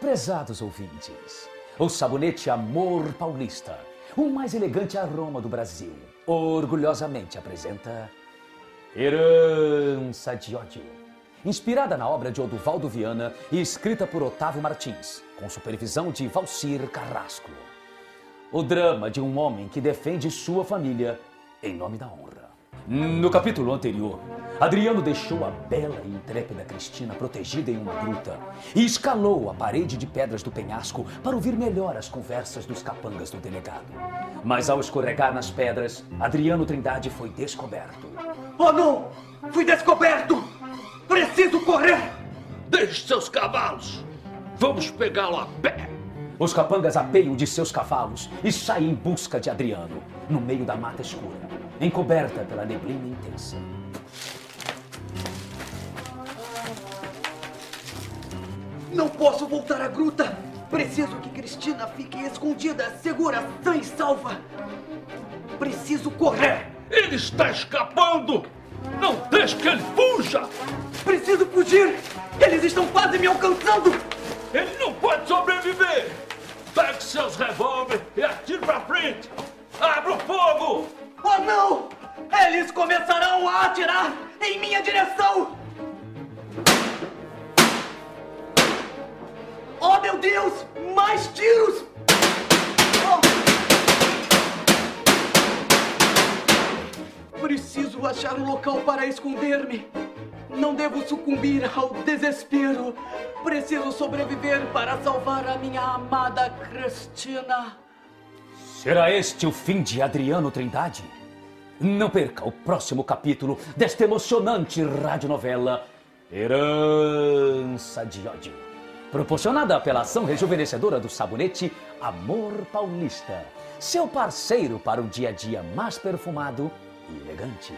Prezados ouvintes, o sabonete Amor Paulista, o mais elegante aroma do Brasil, orgulhosamente apresenta Herança de Ódio. Inspirada na obra de Oduvaldo Viana e escrita por Otávio Martins, com supervisão de Valcir Carrasco. O drama de um homem que defende sua família em nome da honra. No capítulo anterior, Adriano deixou a bela e intrépida Cristina protegida em uma gruta e escalou a parede de pedras do penhasco para ouvir melhor as conversas dos capangas do delegado. Mas ao escorregar nas pedras, Adriano Trindade foi descoberto. Oh não! Fui descoberto! Preciso correr! Deixe seus cavalos! Vamos pegá-lo a pé! Os capangas apeiam de seus cavalos e saem em busca de Adriano, no meio da mata escura, encoberta pela neblina intensa. Não posso voltar à gruta! Preciso que Cristina fique escondida, segura, sã e salva! Preciso correr! Ele está escapando! Não deixe que ele fuja! Preciso fugir! Eles estão quase me alcançando! Ele não pode sobreviver! Pegue seus revólveres e atire pra frente! Atirar em minha direção! Oh meu Deus! Mais tiros! Oh. Preciso achar um local para esconder-me. Não devo sucumbir ao desespero. Preciso sobreviver para salvar a minha amada Cristina. Será este o fim de Adriano Trindade? Não perca o próximo capítulo desta emocionante radionovela Herança de Ódio. Proporcionada pela ação rejuvenescedora do sabonete Amor Paulista. Seu parceiro para um dia a dia mais perfumado e elegante.